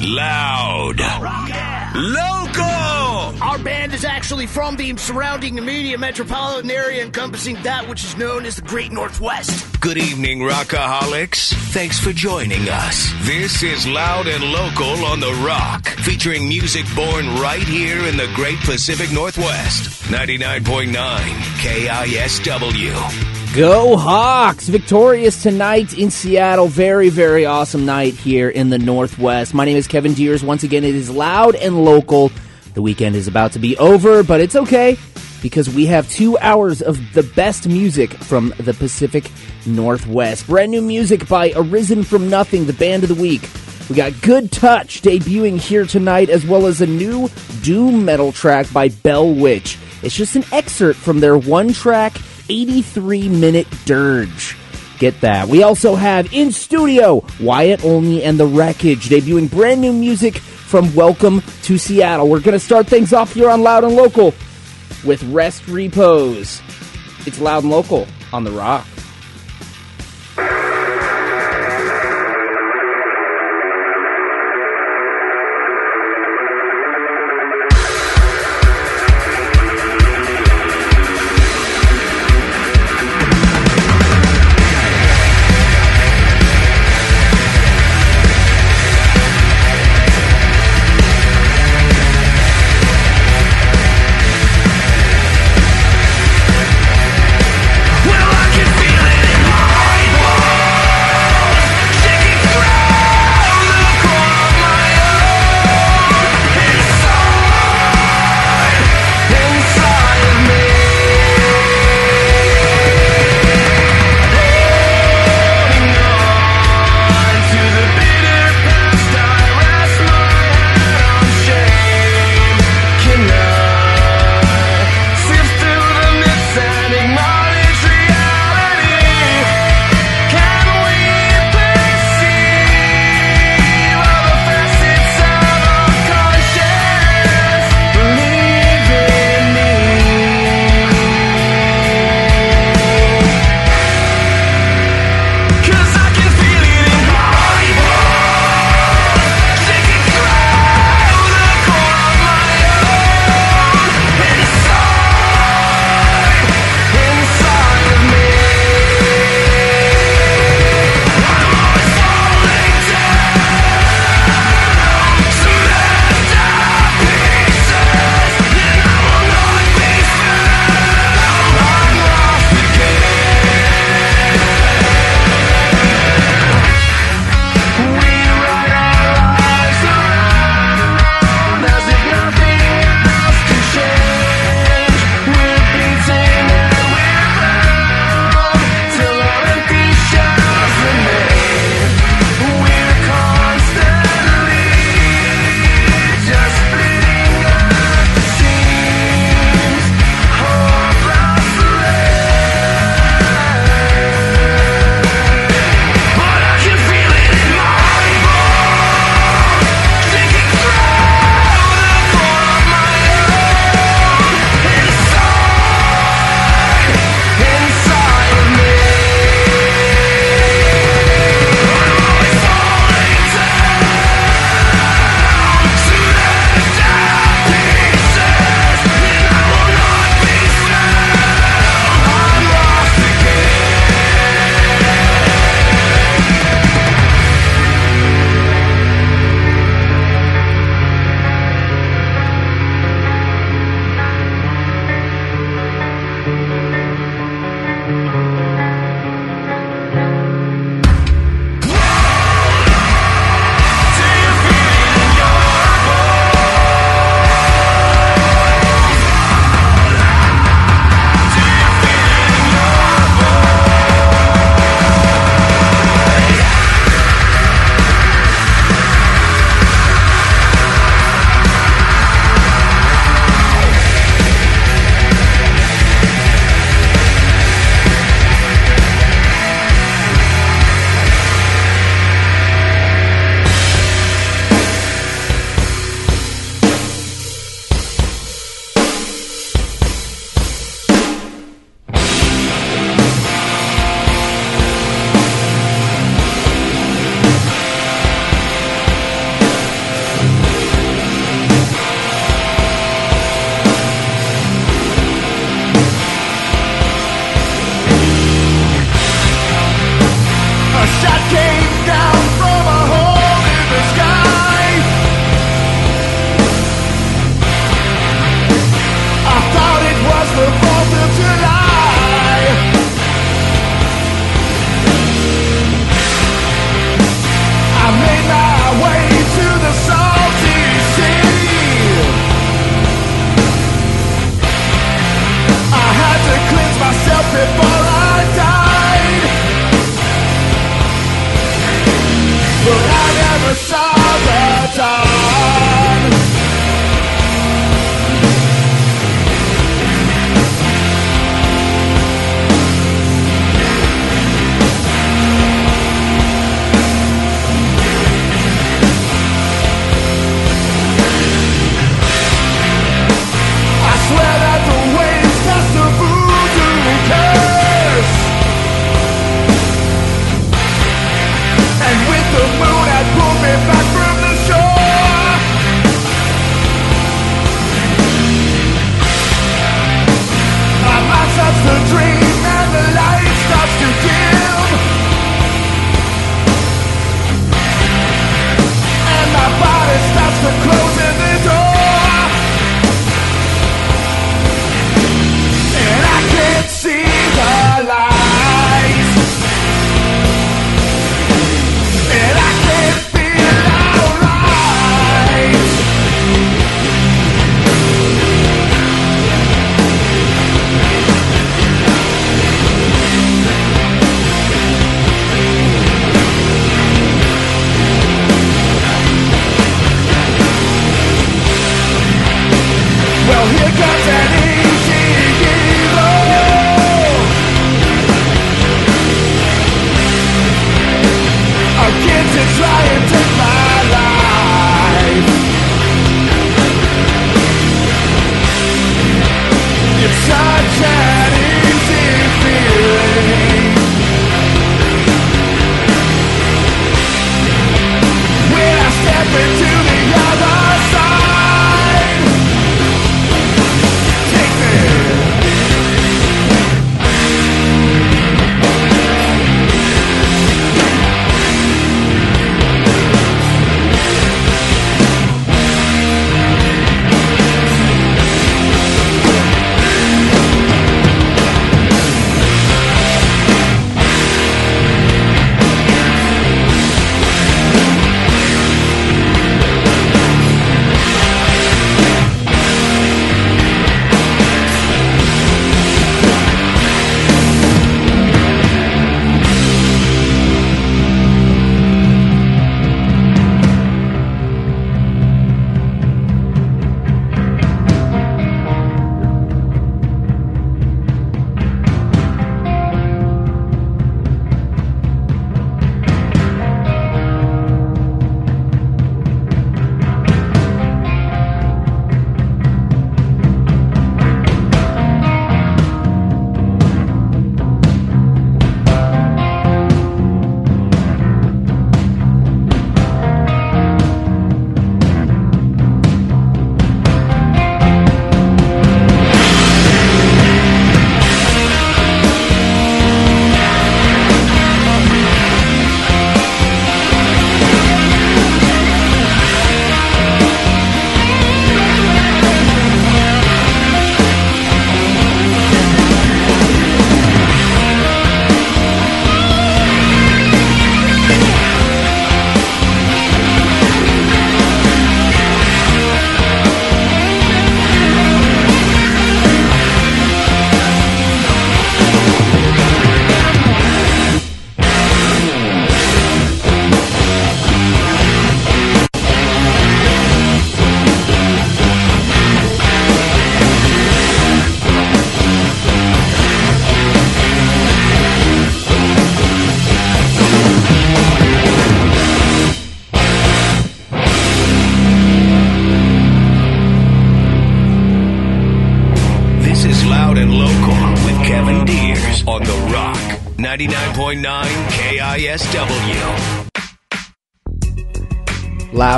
Loud. Local. Our band is actually from the surrounding immediate metropolitan area encompassing that which is known as the Great Northwest. Good evening, Rockaholics. Thanks for joining us. This is Loud and Local on The Rock, featuring music born right here in the Great Pacific Northwest. 99.9 KISW. Go Hawks! Victorious tonight in Seattle. Very, very awesome night here in the Northwest. My name is Kevin Deers. Once again, it is loud and local. The weekend is about to be over, but it's okay because we have two hours of the best music from the Pacific Northwest. Brand new music by Arisen from Nothing, the band of the week. We got Good Touch debuting here tonight, as well as a new doom metal track by Bell Witch. It's just an excerpt from their one track 83 minute dirge. Get that. We also have in studio Wyatt Olney and the Wreckage debuting brand new music from Welcome to Seattle. We're going to start things off here on Loud and Local with Rest Repose. It's Loud and Local on the Rock.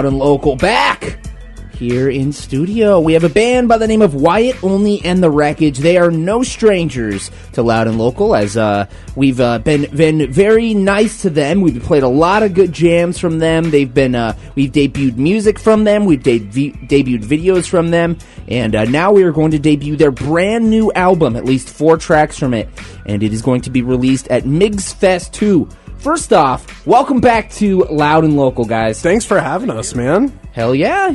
Loud and local back here in studio. We have a band by the name of Wyatt Olney and the Wreckage. They are no strangers to Loud and Local, as uh, we've uh, been been very nice to them. We've played a lot of good jams from them. They've been uh, we've debuted music from them. We've de- debuted videos from them, and uh, now we are going to debut their brand new album. At least four tracks from it, and it is going to be released at Migs Fest Two. First off, welcome back to Loud and Local, guys. Thanks for having us, man. Hell yeah.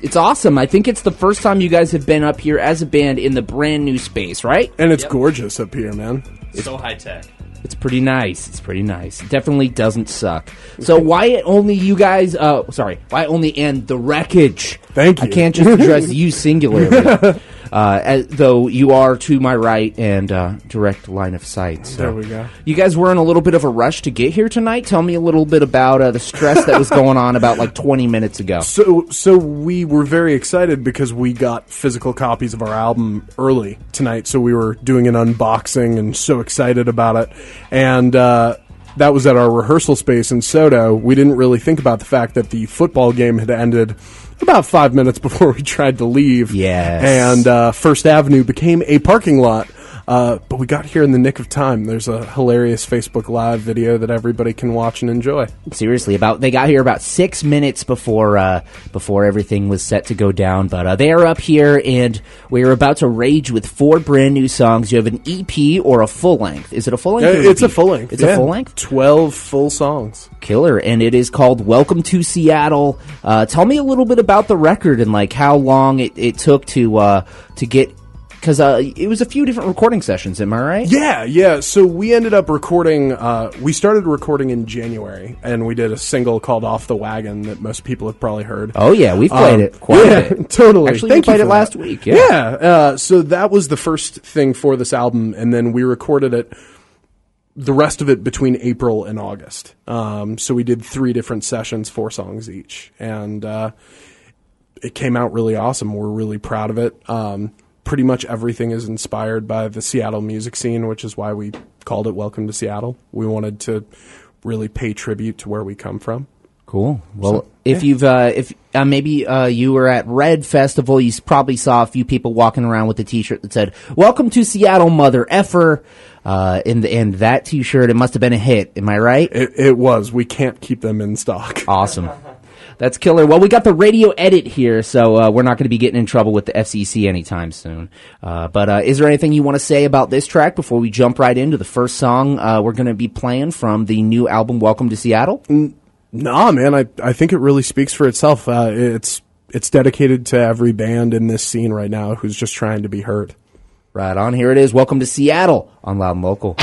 It's awesome. I think it's the first time you guys have been up here as a band in the brand new space, right? And it's gorgeous up here, man. It's so high tech. It's pretty nice. It's pretty nice. It definitely doesn't suck. So Wyatt Olney you guys? Uh, sorry, Wyatt Olney and the wreckage? Thank you. I you. can't just address you singularly. Uh, as, though you are to my right and uh, direct line of sight. So. There we go. You guys were in a little bit of a rush to get here tonight. Tell me a little bit about uh, the stress that was going on about like 20 minutes ago. So, so we were very excited because we got physical copies of our album early tonight. So we were doing an unboxing and so excited about it. And uh, that was at our rehearsal space in SoDo. We didn't really think about the fact that the football game had ended about five minutes before we tried to leave. Yes. And uh, First Avenue became a parking lot. Uh, but we got here in the nick of time. There's a hilarious Facebook Live video that everybody can watch and enjoy. Seriously, about they got here about six minutes before uh, before everything was set to go down. But uh, they are up here, and we are about to rage with four brand new songs. You have an EP or a full length? Is it a full length? an it's a full length. It's yeah. a full length. Twelve full songs. Killer, and it is called "Welcome to Seattle." Uh, tell me a little bit about the record and like how long it, it took to uh, to get because uh, it was a few different recording sessions. Am I right? Yeah, yeah. So we ended up recording. Uh, we started recording in January, and we did a single called "Off the Wagon" that most people have probably heard. Oh yeah, we've played Um, it quite yeah, a bit. totally. Actually, Thank we played it for last that. week. Yeah. Yeah. Uh, so that was the first thing for this album, and then we recorded it. The rest of it between April and August. Um, so we did three different sessions, four songs each, and uh, it came out really awesome. We're really proud of it. Um, pretty much everything is inspired by the Seattle music scene, which is why we called it "Welcome to Seattle." We wanted to really pay tribute to where we come from. Cool. Well, if you've uh, if uh, maybe uh, you were at Red Festival, you probably saw a few people walking around with a T-shirt that said "Welcome to Seattle, mother effer." Uh, and and that T-shirt, it must have been a hit. Am I right? It, it was. We can't keep them in stock. Awesome. That's killer. Well, we got the radio edit here, so uh, we're not going to be getting in trouble with the FCC anytime soon. Uh, but uh, is there anything you want to say about this track before we jump right into the first song uh, we're going to be playing from the new album, Welcome to Seattle? Nah, man, I I think it really speaks for itself. Uh, it's it's dedicated to every band in this scene right now who's just trying to be heard. Right on. Here it is. Welcome to Seattle on Loud and Local.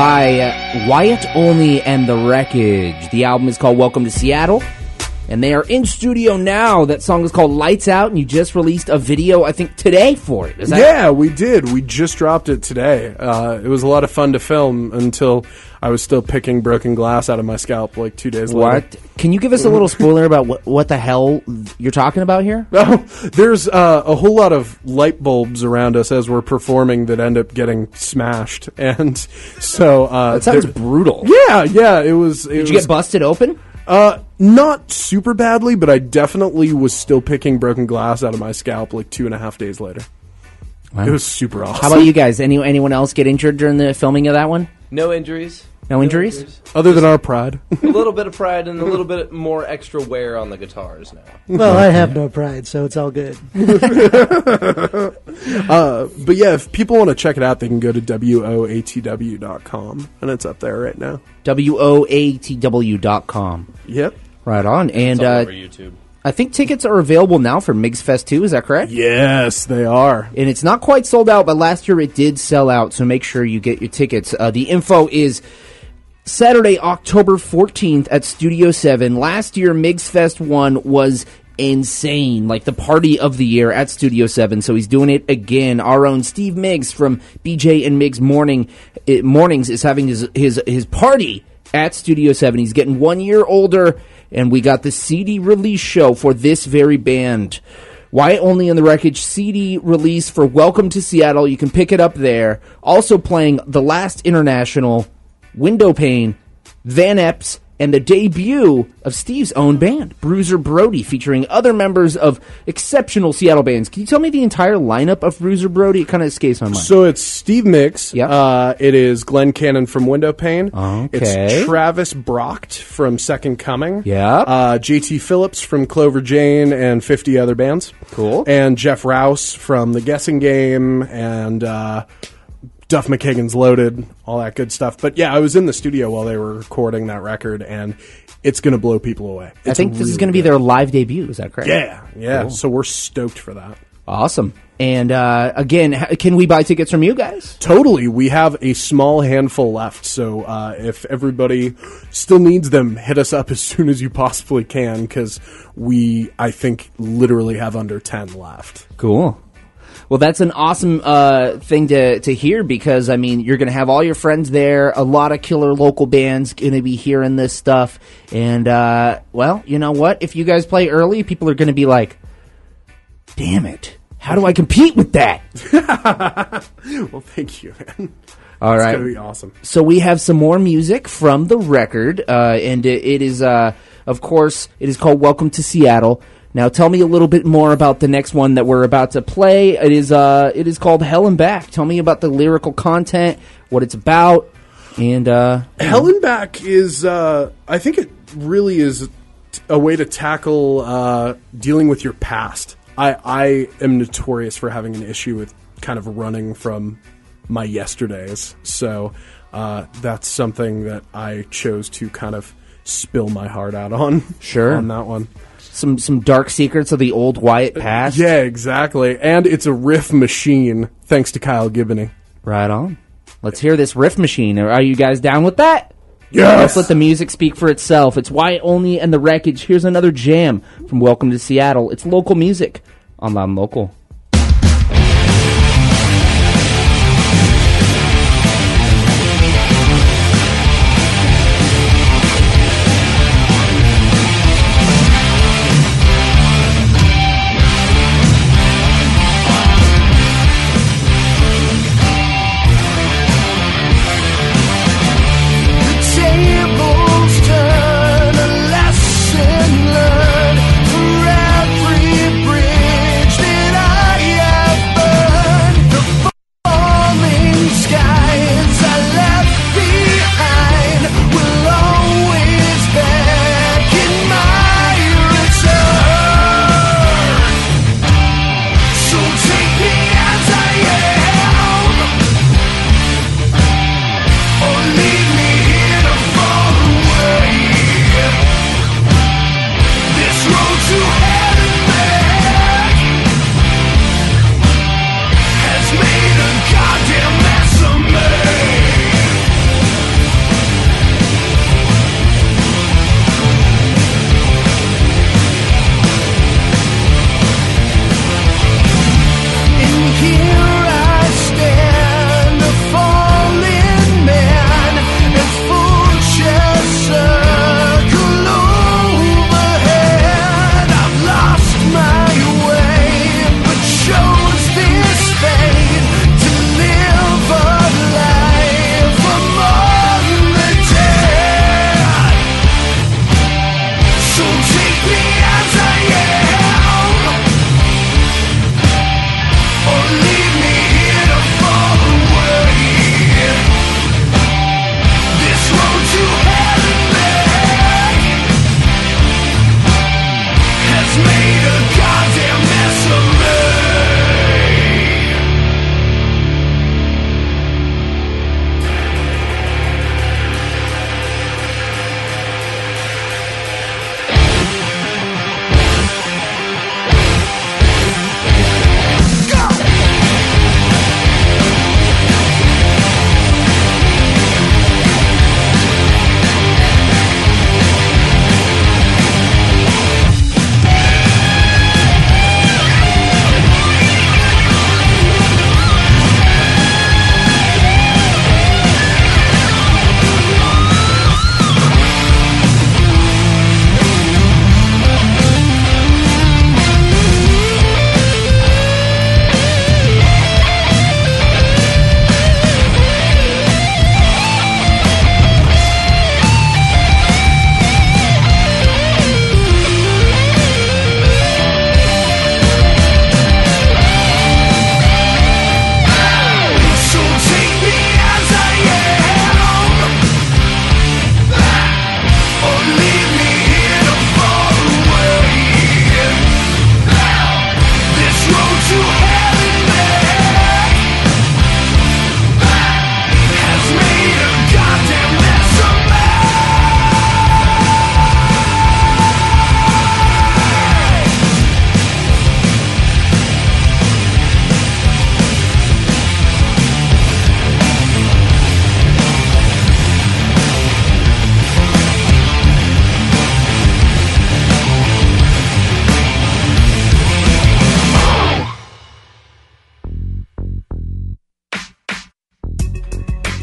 By uh, Wyatt Olney and the Wreckage. The album is called Welcome to Seattle, and they are in studio now. That song is called Lights Out, and you just released a video, I think, today for it. Yeah, we did. We just dropped it today. Uh, it was a lot of fun to film until I was still picking broken glass out of my scalp like two days later. What? Can you give us a little spoiler about what, what the hell you're talking about here? There's uh, a whole lot of light bulbs around us as we're performing that end up getting smashed, and so uh, That sounds brutal. Yeah, yeah, it was. It Did you was, get busted open? Uh, not super badly, but I definitely was still picking broken glass out of my scalp like two and a half days later. It was super awesome. How about you guys? Any anyone else get injured during the filming of that one? No injuries. No injuries? Other than our pride. a little bit of pride and a little bit more extra wear on the guitars now. Well, I have no pride, so it's all good. Uh, but yeah, if people want to check it out, they can go to woatw.com, and it's up there right now. W O A T W dot com. Yep. Right on. And It's all uh, over YouTube. I think tickets are available now for Migs Fest 2, is that correct? Yes, they are. And it's not quite sold out, but last year it did sell out, so make sure you get your tickets. Uh, the info is Saturday, October 14th at Studio 7. Last year, Migs Fest 1 was insane, like the party of the year at Studio 7. So he's doing it again. Our own Steve Miggs from BJ and Miggs Morning eh, Mornings is having his his his party at Studio 7. He's getting 1 year older and we got the CD release show for this very band. Wyatt Olney in the wreckage CD release for Welcome to Seattle? You can pick it up there. Also playing the last international Window Pane, Van Epps, and the debut of Steve's own band, Bruiser Brody, featuring other members of exceptional Seattle bands. Can you tell me the entire lineup of Bruiser Brody? It kind of escapes my mind. So it's Steve Miggs. Yep. Uh, it is Glenn Cannon from Window Pane. Okay. It's Travis Brocht from Second Coming. Yep. Uh, JT Phillips from Clover Jane and 50 other bands. Cool. And Jeff Rouse from The Guessing Game and uh, Duff McKagan's Loaded, all that good stuff. But yeah, I was in the studio while they were recording that record, and it's going to blow people away. I It's think this is going to be their live debut. Is that correct? Yeah, yeah. So we're stoked for that. Awesome. And uh, again, can we buy tickets from you guys? Totally. We have a small handful left. So uh, if everybody still needs them, hit us up as soon as you possibly can because we, I think, literally have under 10 left. Cool. Well, that's an awesome uh, thing to, to hear because, I mean, you're going to have all your friends there. A lot of killer local bands going to be hearing this stuff. And, uh, well, you know what? If you guys play early, people are going to be like, damn it. How do I compete with that? Well, thank you, man. All It's right. going to be awesome. So we have some more music from the record, uh, and it, it is, uh, of course, it is called "Welcome to Seattle." Now, tell me a little bit more about the next one that we're about to play. It is, uh, it is called "Hell and Back." Tell me about the lyrical content, what it's about, and uh, Hell and Back is, uh, I think it really is a way to tackle uh, dealing with your past. I, I am notorious for having an issue with kind of running from my yesterdays. So uh, that's something that I chose to kind of spill my heart out on. Sure. On that one. Some some dark secrets of the old Wyatt uh, past. Yeah, exactly. And it's a riff machine, thanks to Kyle Gibbony. right on. Let's hear this riff machine. Are you guys down with that? Yes! Let's let the music speak for itself. It's Wyatt Olney and the Wreckage. Here's another jam from Welcome to Seattle. It's local music on Loud Local.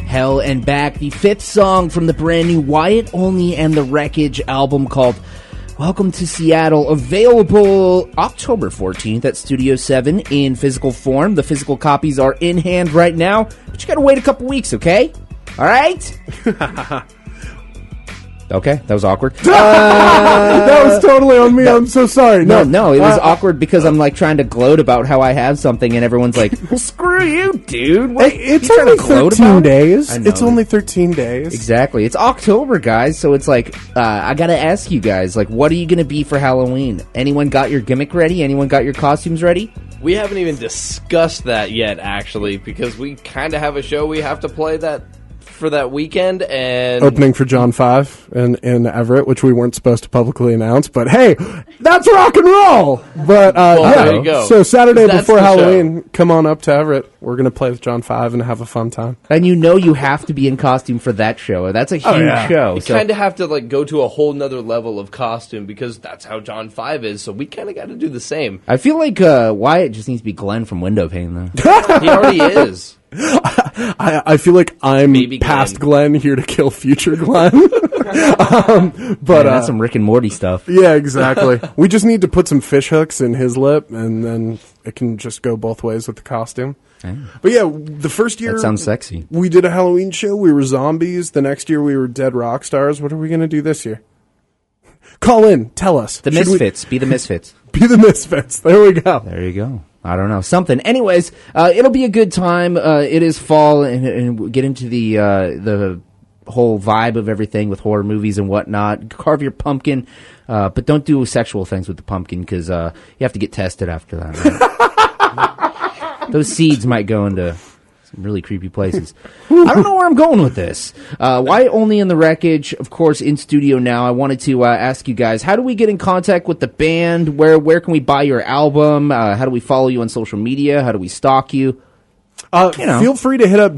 Hell and Back, the fifth song from the brand new Wyatt Olney and the Wreckage album called Welcome to Seattle, available October 14th at Studio 7 in physical form. The physical copies are in hand right now, but you gotta wait a couple weeks, okay? Alright? okay, that was awkward. that was totally on me. I'm so sorry. No, no, it was Uh, awkward because I'm like trying to gloat about how I have something, and everyone's like, "Well, screw you, dude." What, Hey, it's you trying to only gloat 13 about it?" days. I know. It's only 13 days. exactly. It's October, guys, so it's like uh, I gotta ask you guys, like, what are you gonna be for Halloween? Anyone got your gimmick ready? Anyone got your costumes ready? We haven't even discussed that yet, actually, because we kind of have a show we have to play that for that weekend, and Opening for John Five in, in Everett, which we weren't supposed to publicly announce, but hey, that's rock and roll. But uh, Well, yeah, there you go. so Saturday before the show. Halloween, come on up to Everett. We're gonna play with John Five and have a fun time. And you know you have to be in costume for that show. That's a huge Oh, yeah. show. you so- kind of have to like go to a whole nother level of costume because that's how John Five is. So we kind of got to do the same. I feel like uh, Wyatt just needs to be Glenn from Window Pane, though. He already is. I, I feel like I'm Baby past Glenn. Glenn. here to kill future Glenn. um, but Man, uh, that's some Rick and Morty stuff. yeah, exactly. we just need to put some fish hooks in his lip, and then it can just go both ways with the costume. But yeah, the first year That sounds sexy. we did a Halloween show. We were zombies. The next year we were dead rock stars. What are we going to do this year? Call in. Tell us. The Should we- Misfits. Be the Misfits. be the misfits. There we go. There you go. I don't know something. Anyways, uh, it'll be a good time. Uh, it is fall, and, and we'll get into the uh, the whole vibe of everything with horror movies and whatnot. Carve your pumpkin, uh, but don't do sexual things with the pumpkin because uh, you have to get tested after that. right? Those seeds might go into some really creepy places. I don't know where I'm going with this. Uh, Wyatt Olney in the wreckage? Of course, in studio now. I wanted to uh, ask you guys: How do we get in contact with the band? Where where can we buy your album? Uh, how do we follow you on social media? How do we stalk you? Uh, You know. Feel free to hit up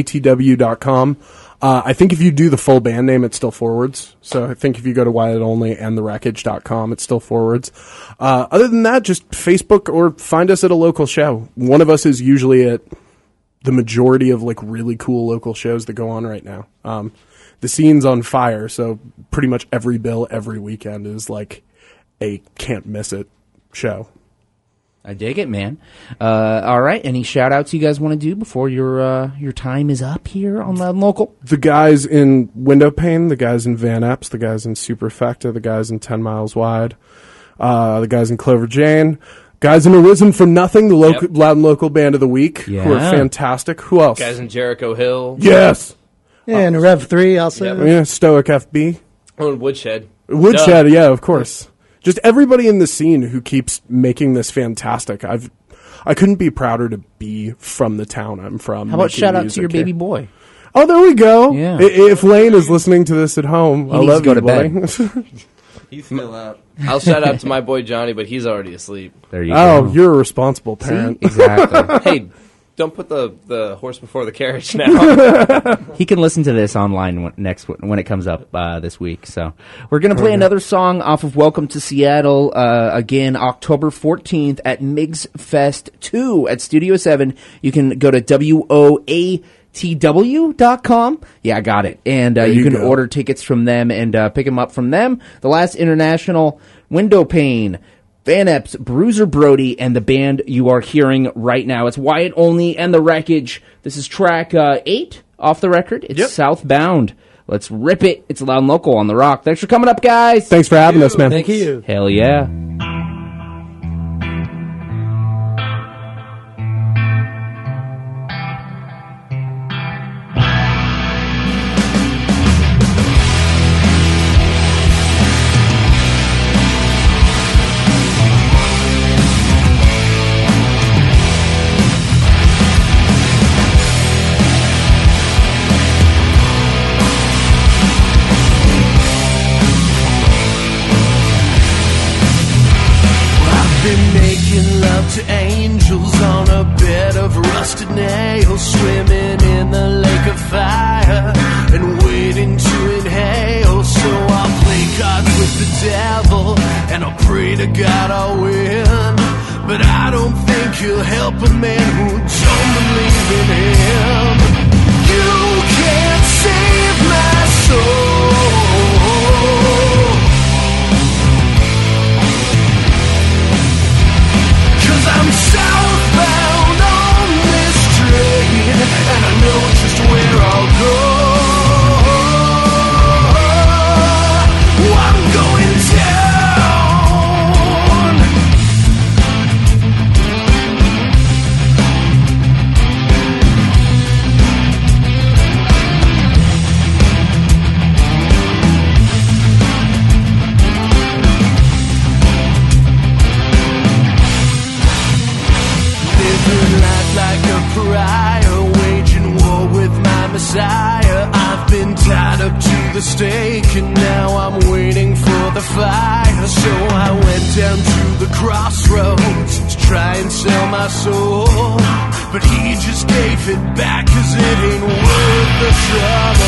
woatw.com. Uh, I think if you do the full band name, it's still forwards. So I think if you go to Wyatt Olney and thewreckage.com, it's still forwards. Uh, other than that, just Facebook or find us at a local show. One of us is usually at the majority of like really cool local shows that go on right now. Um, the scene's on fire, so pretty much every bill every weekend is like a can't miss it show. I dig it, man. Uh, all right, any shout outs you guys want to do before your uh, your time is up here on Loud Local? the guys in Window Pane, the guys in Van Epps, the guys in Superfecta, the guys in Ten Miles Wide, uh, the guys in Clover Jane, guys in Arisen for Nothing, the local, Yep. loud and local band of the week, who are fantastic. Who else? Guys in Jericho Hill. yes, Yeah, And Rev 3 also. Yep. yeah, Stoic FB, Oh, and Woodshed. Woodshed, Duh. yeah, of course. Just everybody in the scene who keeps making this fantastic. I've, I couldn't be prouder to be from the town I'm from. How about shout out to your here. baby boy? Oh, there we go. Yeah. If Lane is listening to this at home, He I needs to love go you, to bed. buddy. He's still out. I'll shout out to my boy Johnny, but he's already asleep. There you go. Oh, go. you're a responsible See? parent. exactly. hey, don't put the, the horse before the carriage now. he can listen to this online when, next when it comes up uh, this week. So we're gonna play another song off of Welcome to Seattle uh, again, October fourteenth at Miggs Fest two at Studio Seven. You can go to w o a t w dot com. Yeah, I got it. And uh, you, you can go. order tickets from them and uh, pick them up from them. The last international window pane. Van Epps, Bruiser Brody, and the band you are hearing right now. It's Wyatt Olney and the Wreckage. This is track uh, eight off the record. It's Yep. Southbound. Let's rip it. It's loud and local on the rock. Thanks for coming up, guys. Thanks for having us, man. Thank you. Hell yeah. I'll win. But I don't think he'll help a man who don't believe in him. It back, cause it ain't worth the trouble.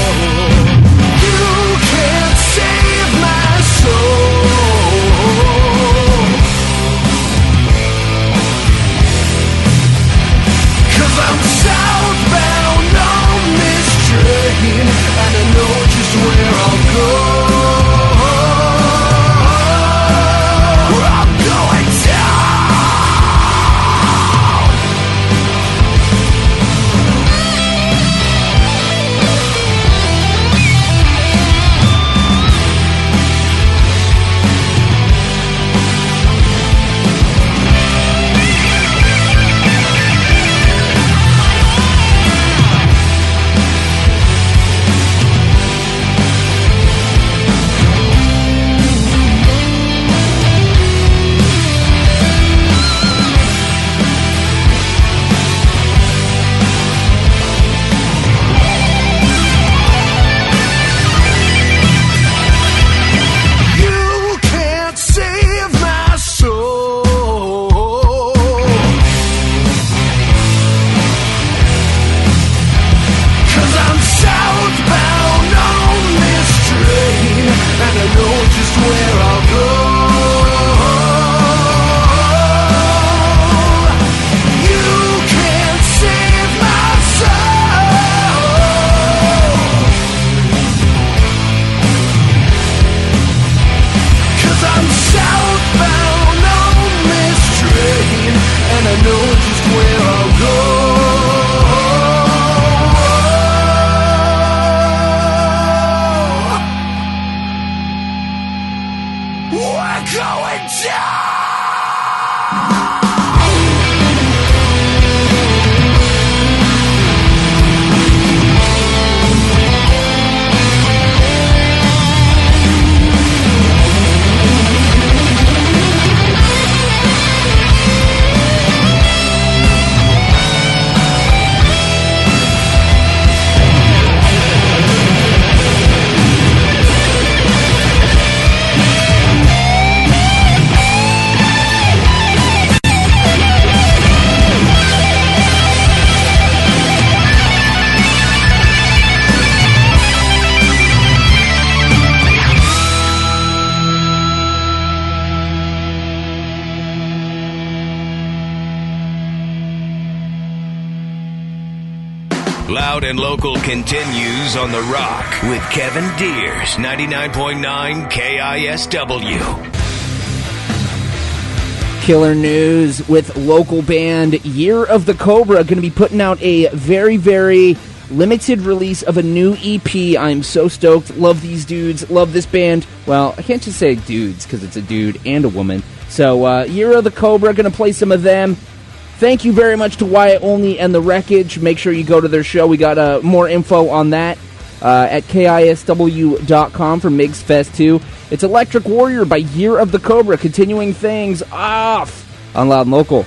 99.9 KISW. Killer news with local band Year of the Cobra going to be putting out a very, very limited release of a new EP. I'm so stoked. Love these dudes. Love this band. Well, I can't just say dudes because it's a dude and a woman. So, uh, Year of the Cobra going to play some of them. Thank you very much to Wyatt Olney and the Wreckage. Make sure you go to their show. We got uh, more info on that uh, at KISW.com for Miggs Fest 2. It's Electric Warrior by Year of the Cobra, continuing things off on Loud and Local.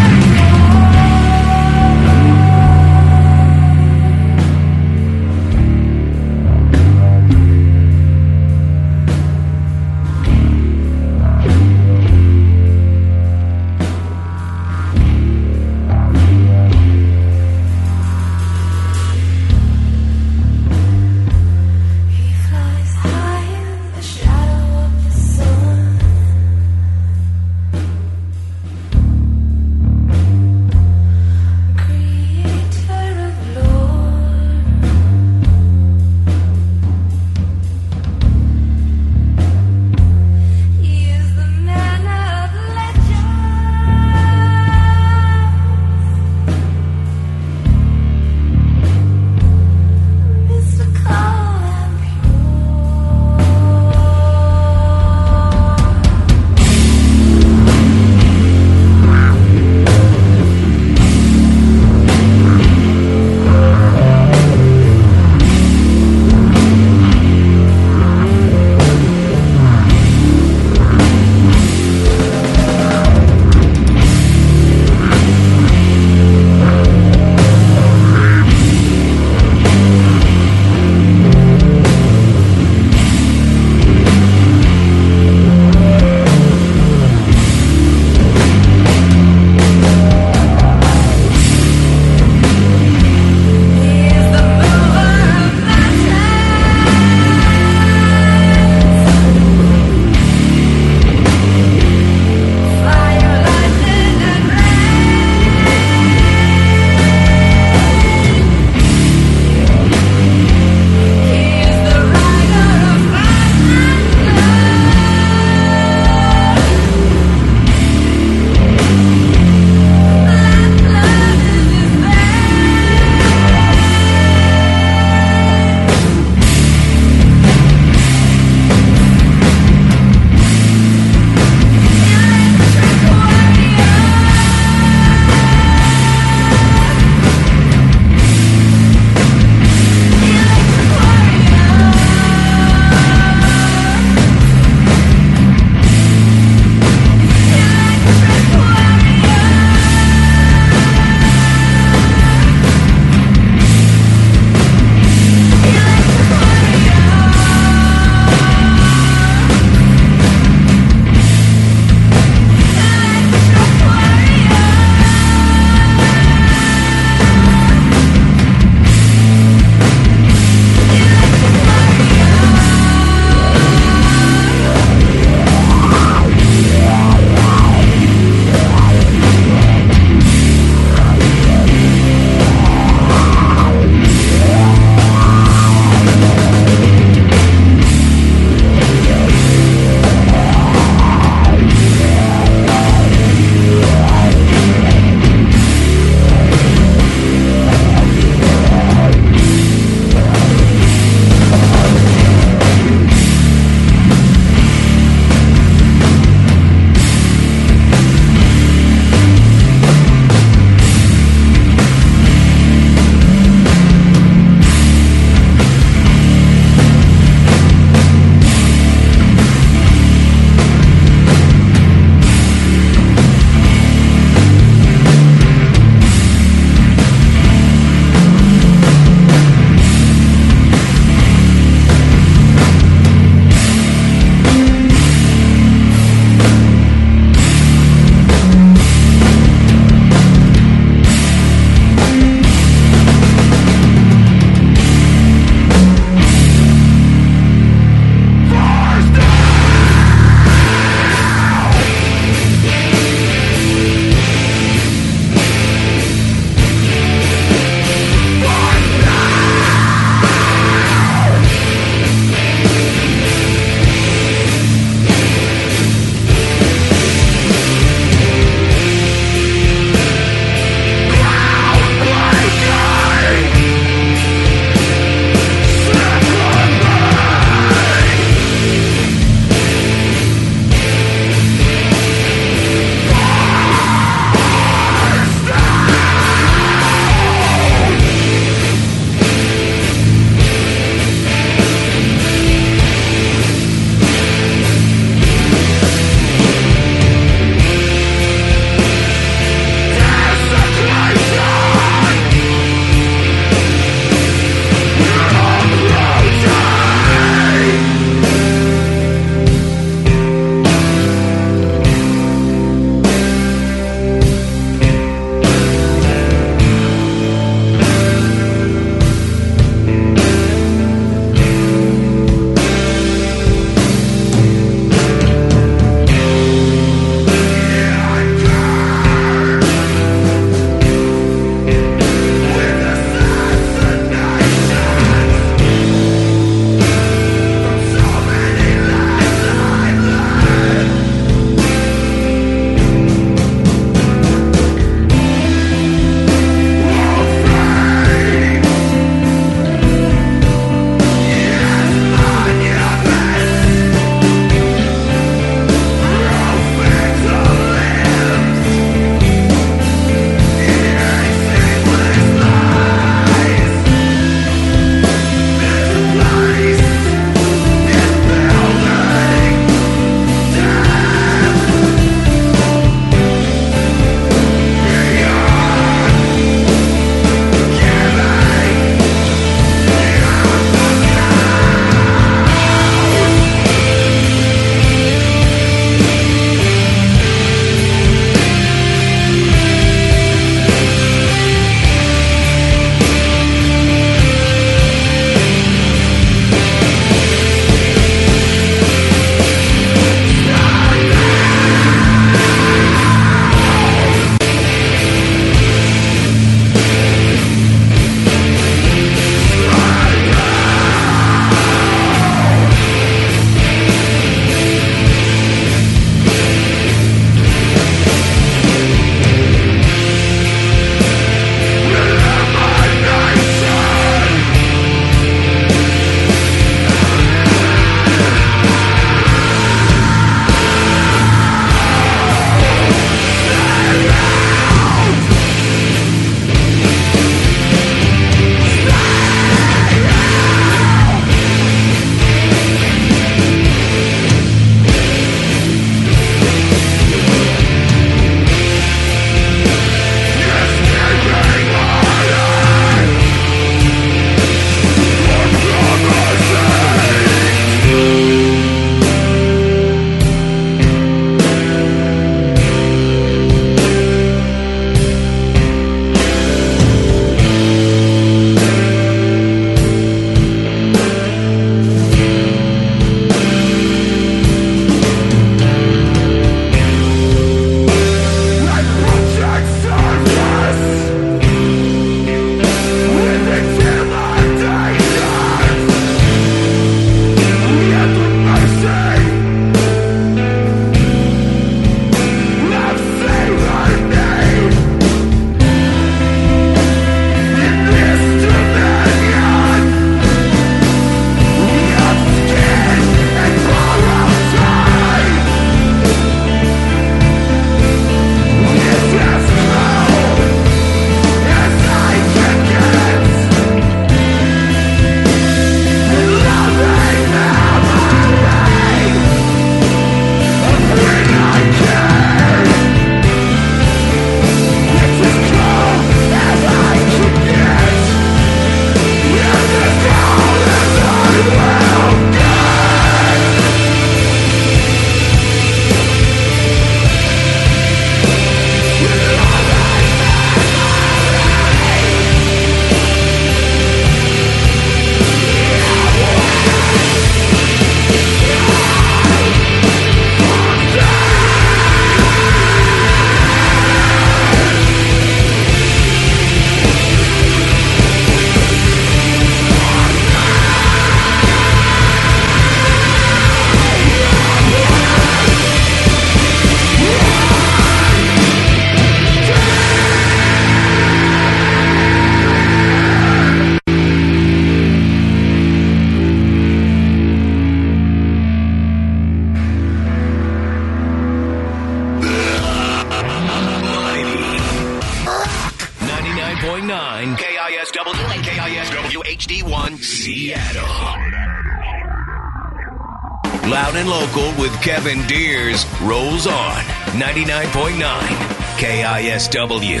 KISW.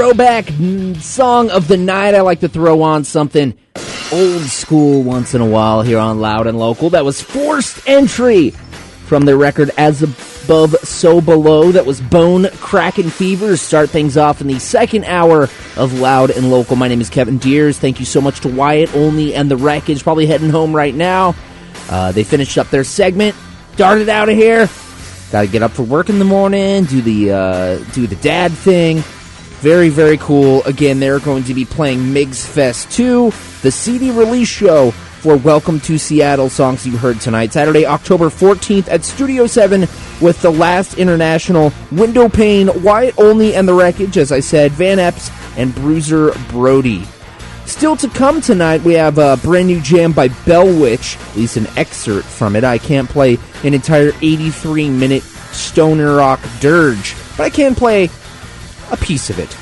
Throwback song of the night. I like to throw on something old school once in a while here on Loud and Local. That was forced entry from their record As Above, So Below. That was Bone Crackin' Fever. Start things off in the second hour of Loud and Local. My name is Kevin Deers. Thank you so much to Wyatt Olney and the Wreckage. Probably heading home right now. Uh, they finished up their segment, darted out of here. Got to get up for work in the morning, do the uh, do the dad thing. Very very cool. Again, they're going to be playing Miggs Fest 2, the CD release show for Welcome to Seattle songs you heard tonight. Saturday, October 14th at Studio 7 with the last international window pane, Wyatt Olney and the Wreckage, as I said, Van Epps and Bruiser Brody. Still to come tonight, we have a brand new jam by Bell Witch, at least an excerpt from it. I can't play an entire 83 minute stoner rock dirge, but I can play a piece of it.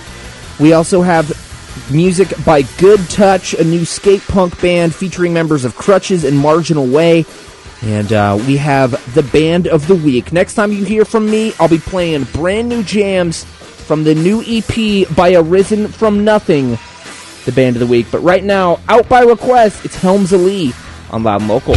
We also have music by Good Touch, a new skate punk band featuring members of Crutches and Marginal Way. And uh, we have the band of the week. Next time you hear from me, I'll be playing brand new jams from the new EP by Arisen from Nothing the band of the week. But right now, out by request, it's Helms Alee on Loud and Local.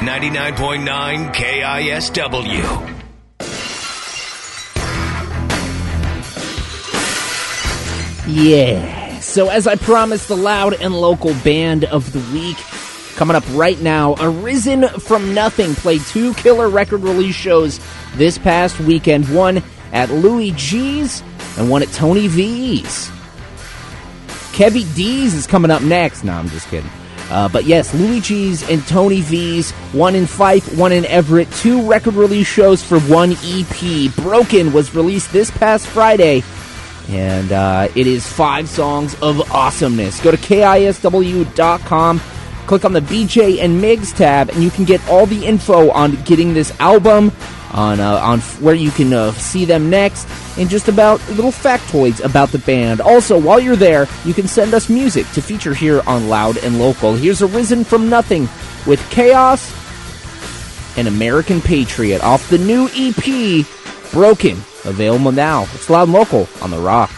99.9 KISW. Yeah. So, as I promised, the loud and local band of the week coming up right now. Arisen from Nothing played two killer record release shows this past weekend. One at Louie G's and one at Tony V's. Kevy D's is coming up next. No, I'm just kidding. Uh, but yes, Louie G's and Tony V's, one in Fife, one in Everett, two record release shows for one EP. Broken was released this past Friday, and uh, it is five songs of awesomeness. Go to KISW.com, click on the BJ and Miggs tab, and you can get all the info on getting this album on uh, on f- where you can uh, see them next, and just about little factoids about the band. Also, while you're there, you can send us music to feature here on Loud and Local. Here's Arisen from Nothing with Chaos and American Patriot off the new EP Broken, available now. It's Loud and Local on the Rock.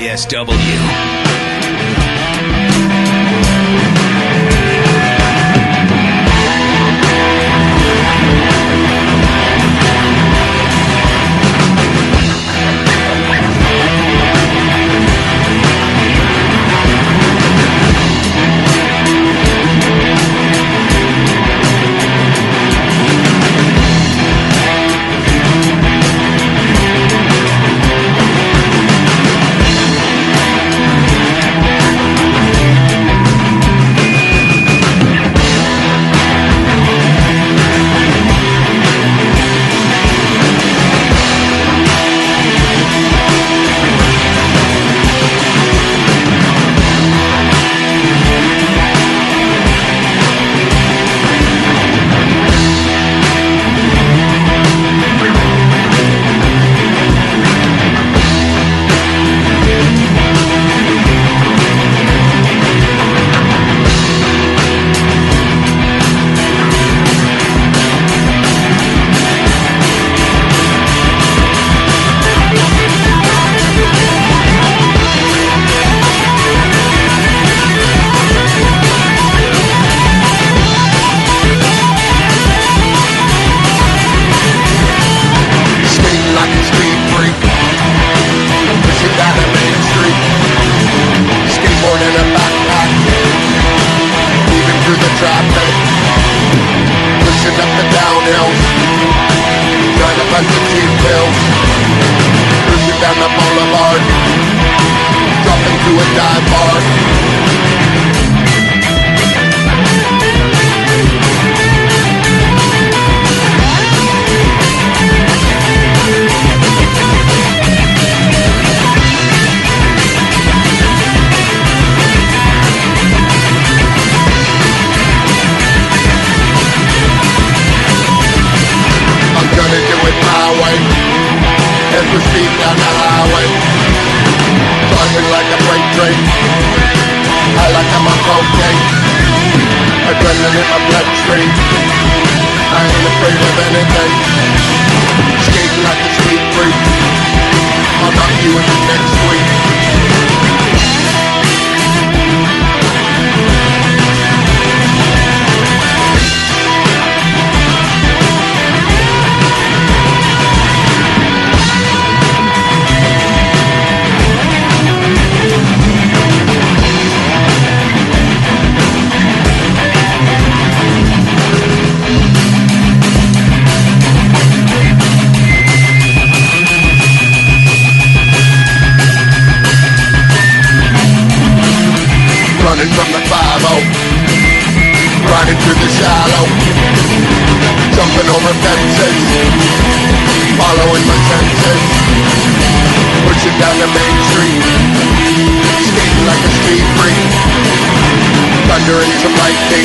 KISW.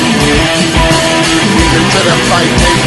Lightning Leading to the fighting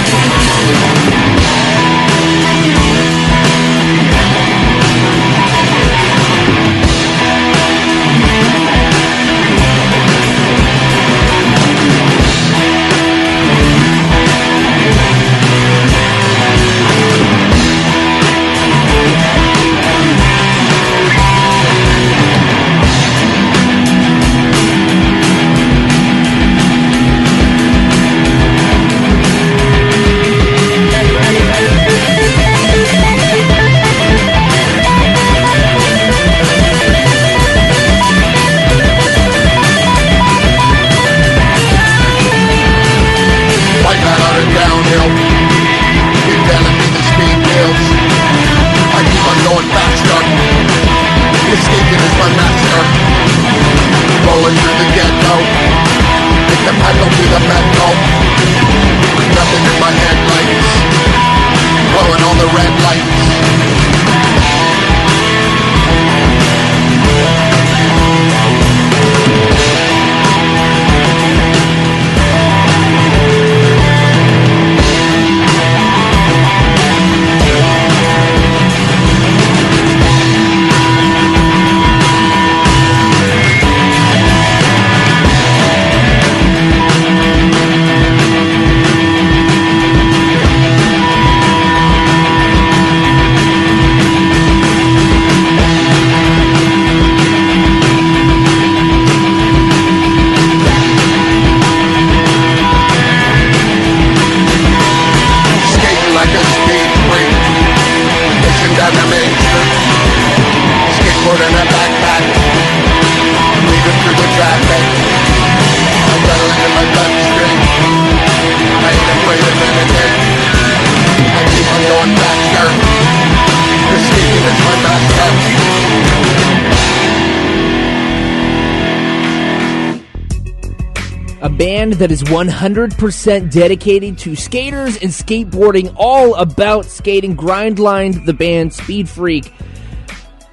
that is 100% dedicated to skaters and skateboarding, all about skating. Grindline, the band Speed Freak.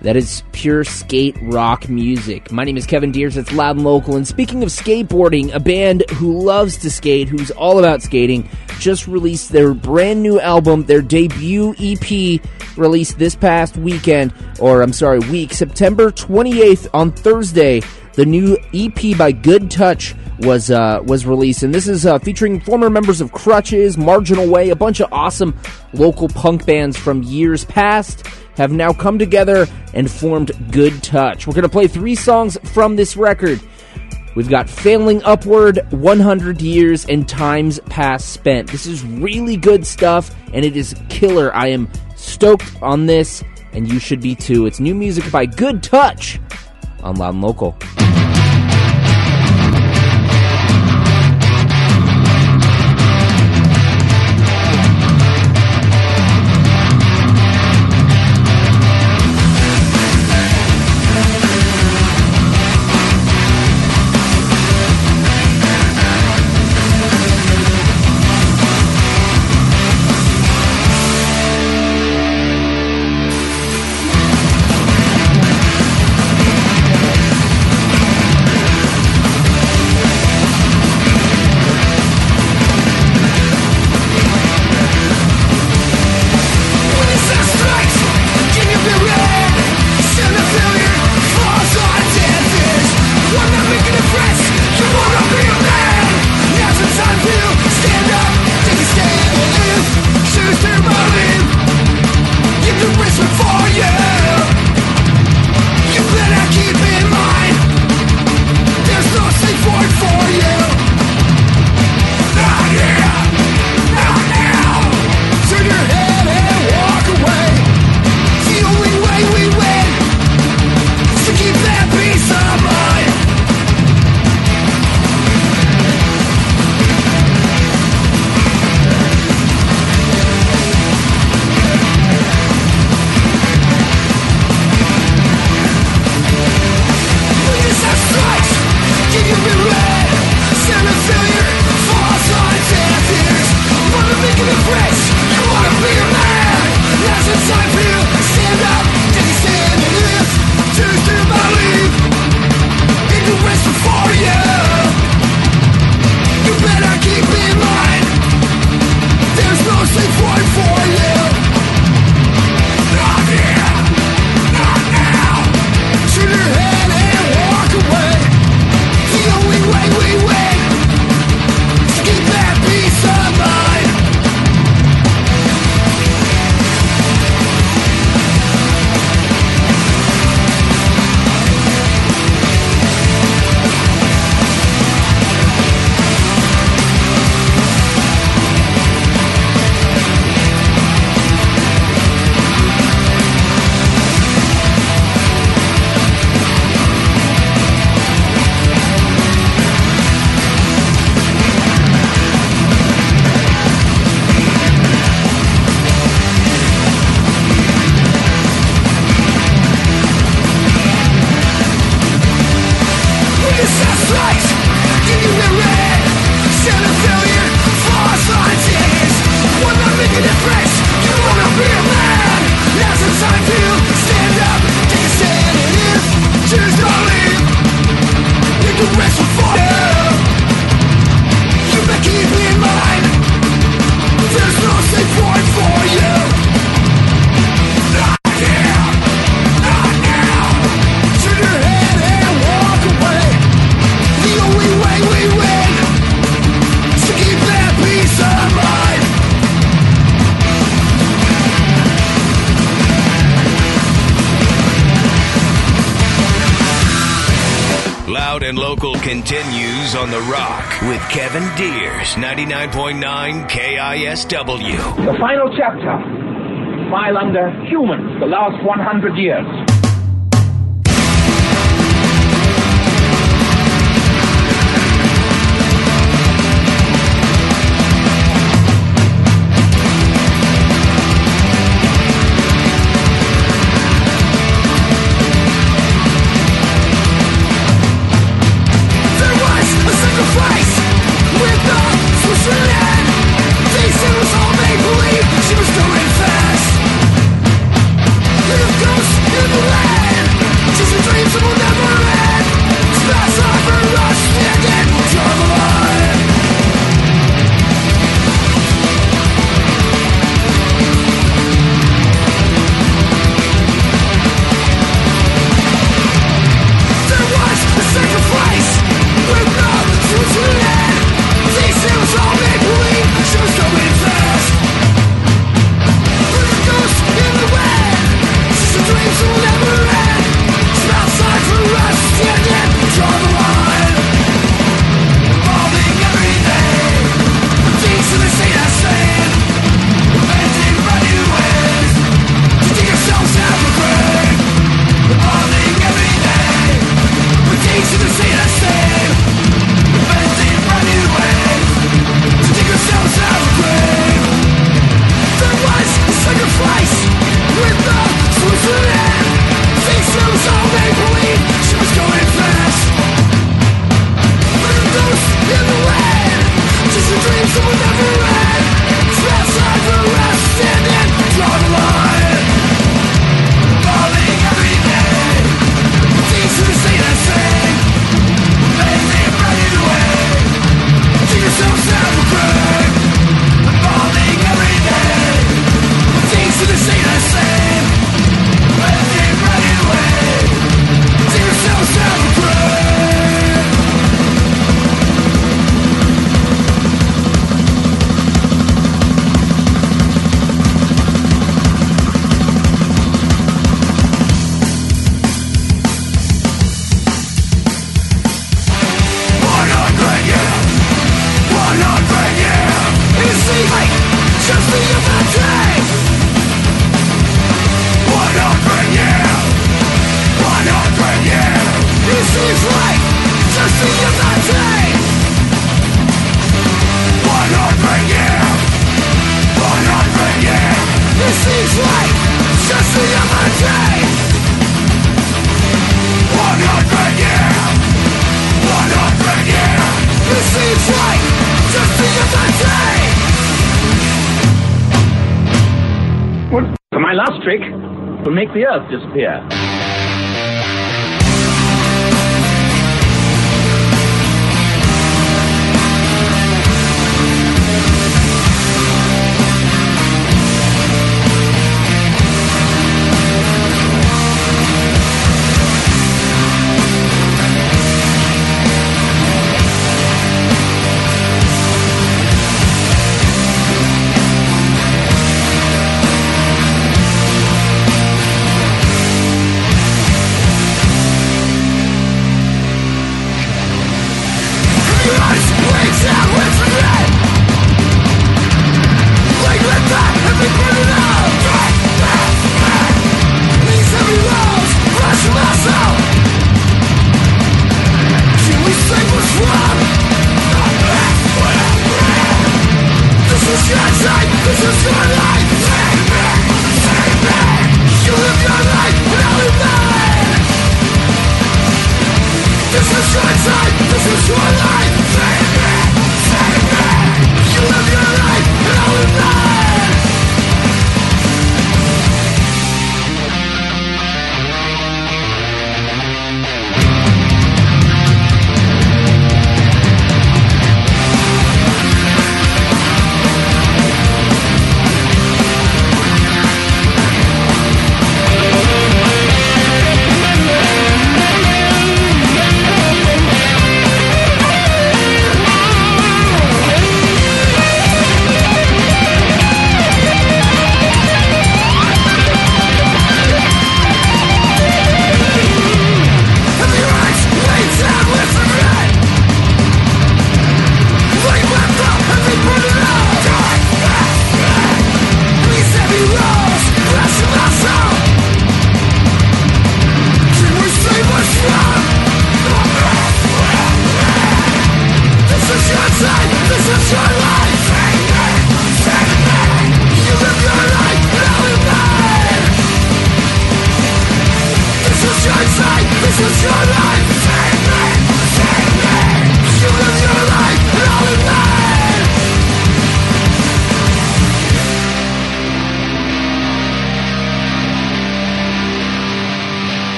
That is pure skate rock music. My name is Kevin Deers. It's loud and local. And speaking of skateboarding, a band who loves to skate, who's all about skating, just released their brand new album, their debut EP, released this past weekend, or I'm sorry, week, September 28th on Thursday. The new EP by Good Touch was uh, was released, and this is uh, featuring former members of Crutches, Marginal Way, a bunch of awesome local punk bands from years past have now come together and formed Good Touch. We're to play three songs from this record. We've got Failing Upward, 100 Years, and Times Past Spent. This is really good stuff, and it is killer. I am stoked on this, and you should be too. It's new music by Good Touch on Loud and Local. and Local continues on The Rock with Kevin Deers, 99.9 KISW. The final chapter, file under humans, the last 100 years. For my last trick will make the earth disappear.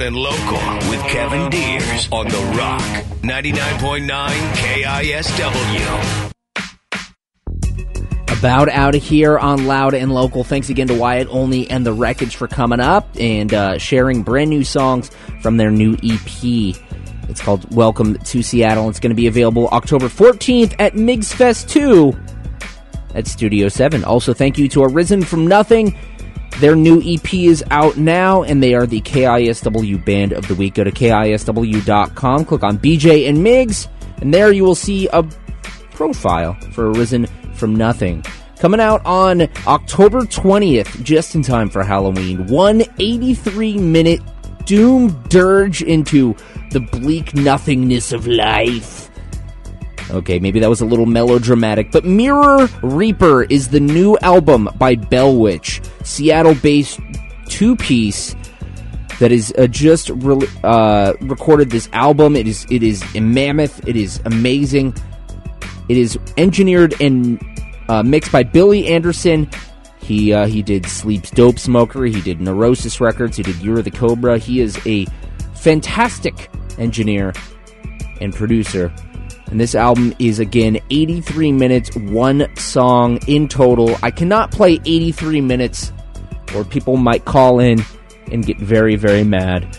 Loud and Local with Kevin Deers on The Rock, 99.9 KISW. About out of here on Loud and Local. Thanks again to Wyatt Olney and the Wreckage for coming up and uh, sharing brand new songs from their new EP. It's called Welcome to Seattle. It's going to be available October 14th at Miggs Fest 2 at Studio 7. Also, thank you to Arisen from Nothing. Their new EP is out now, and they are the KISW Band of the Week. Go to KISW.com, click on BJ and Miggs, and there you will see a profile for Arisen from Nothing. Coming out on October 20th, just in time for Halloween. One 83 minute doom dirge into the bleak nothingness of life. Okay, maybe that was a little melodramatic, but Mirror Reaper is the new album by Bell Witch, Seattle-based two-piece that is uh, just re- uh, recorded this album. It is it is a mammoth. It is amazing. It is engineered and uh, mixed by Billy Anderson. He uh, he did Sleep's Dope Smoker. He did Neurosis Records. He did You're the Cobra. He is a fantastic engineer and producer. And this album is again 83 minutes, one song in total. I cannot play 83 minutes, or people might call in and get very, very mad.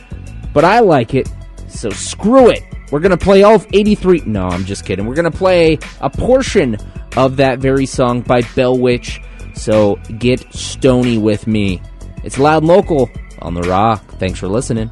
But I like it, so screw it. We're going to play all 83. No, I'm just kidding. We're going to play a portion of that very song by Bell Witch. So get stony with me. It's Loud Local on The Rock. Thanks for listening.